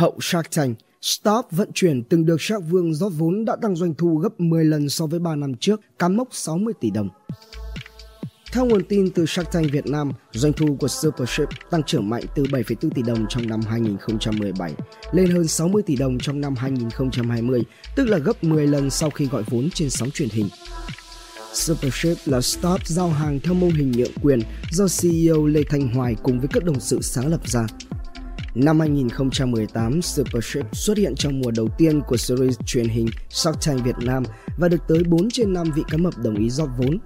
Hậu Shark Tank, Stop vận chuyển từng được Shark Vương rót vốn đã tăng doanh thu gấp 10 lần so với 3 năm trước, cán mốc 60 tỷ đồng. Theo nguồn tin từ Shark Tank Việt Nam, doanh thu của Supership tăng trưởng mạnh từ 7,4 tỷ đồng trong năm 2017 lên hơn 60 tỷ đồng trong năm 2020, tức là gấp 10 lần sau khi gọi vốn trên sóng truyền hình. Supership là start giao hàng theo mô hình nhượng quyền do CEO Lê Thanh Hoài cùng với các đồng sự sáng lập ra. Năm 2018, Supership xuất hiện trong mùa đầu tiên của series truyền hình Shark Tank Việt Nam và được tới 4 trên 5 vị cá mập đồng ý rót vốn.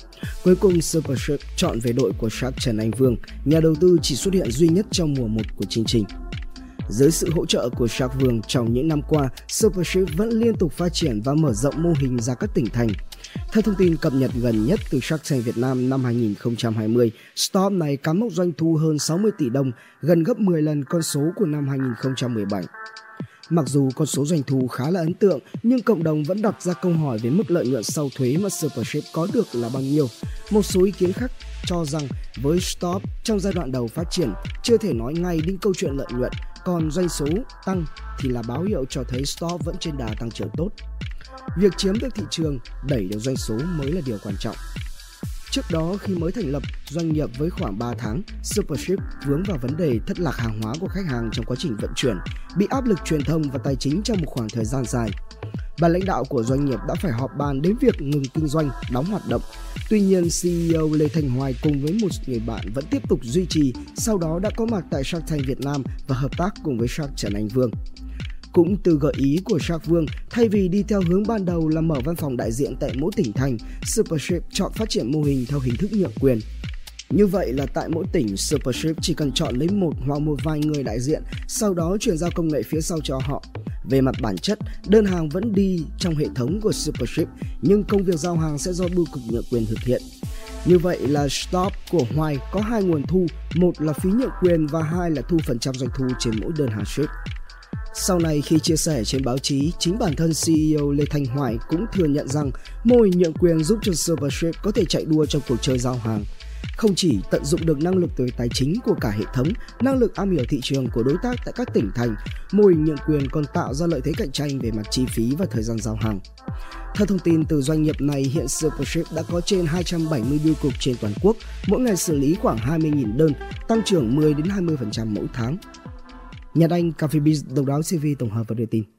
Cuối cùng Supership chọn về đội của Shark Trần Anh Vương, nhà đầu tư chỉ xuất hiện duy nhất trong mùa 1 của chương trình. Dưới sự hỗ trợ của Shark Vương trong những năm qua, Supership vẫn liên tục phát triển và mở rộng mô hình ra các tỉnh thành. Theo thông tin cập nhật gần nhất từ Shark Tank Việt Nam năm 2020, Storm này cán mốc doanh thu hơn 60 tỷ đồng, gần gấp 10 lần con số của năm 2017. Mặc dù con số doanh thu khá là ấn tượng, nhưng cộng đồng vẫn đặt ra câu hỏi về mức lợi nhuận sau thuế mà Supership có được là bao nhiêu. Một số ý kiến khác cho rằng với Stop trong giai đoạn đầu phát triển chưa thể nói ngay đến câu chuyện lợi nhuận, còn doanh số tăng thì là báo hiệu cho thấy Stop vẫn trên đà tăng trưởng tốt. Việc chiếm được thị trường, đẩy được doanh số mới là điều quan trọng. Trước đó khi mới thành lập doanh nghiệp với khoảng 3 tháng, Supership vướng vào vấn đề thất lạc hàng hóa của khách hàng trong quá trình vận chuyển, bị áp lực truyền thông và tài chính trong một khoảng thời gian dài. Ban lãnh đạo của doanh nghiệp đã phải họp bàn đến việc ngừng kinh doanh, đóng hoạt động. Tuy nhiên, CEO Lê Thành Hoài cùng với một người bạn vẫn tiếp tục duy trì, sau đó đã có mặt tại Shark Tank Việt Nam và hợp tác cùng với Shark Trần Anh Vương. Cũng từ gợi ý của Shark Vương, thay vì đi theo hướng ban đầu là mở văn phòng đại diện tại mỗi tỉnh thành, Supership chọn phát triển mô hình theo hình thức nhượng quyền. Như vậy là tại mỗi tỉnh, Supership chỉ cần chọn lấy một hoặc một vài người đại diện, sau đó chuyển giao công nghệ phía sau cho họ. Về mặt bản chất, đơn hàng vẫn đi trong hệ thống của Supership, nhưng công việc giao hàng sẽ do bưu cục nhượng quyền thực hiện. Như vậy là Stop của Hoài có hai nguồn thu, một là phí nhượng quyền và hai là thu phần trăm doanh thu trên mỗi đơn hàng ship. Sau này khi chia sẻ trên báo chí, chính bản thân CEO Lê Thanh Hoài cũng thừa nhận rằng mô hình nhượng quyền giúp cho Supership có thể chạy đua trong cuộc chơi giao hàng. Không chỉ tận dụng được năng lực từ tài chính của cả hệ thống, năng lực am hiểu thị trường của đối tác tại các tỉnh thành, mô hình nhượng quyền còn tạo ra lợi thế cạnh tranh về mặt chi phí và thời gian giao hàng. Theo thông tin từ doanh nghiệp này, hiện Supership đã có trên 270 bưu cục trên toàn quốc, mỗi ngày xử lý khoảng 20.000 đơn, tăng trưởng 10 đến 20% mỗi tháng. Nhật Anh, Cà phê Biz, Độc đáo CV tổng hợp và đưa tin.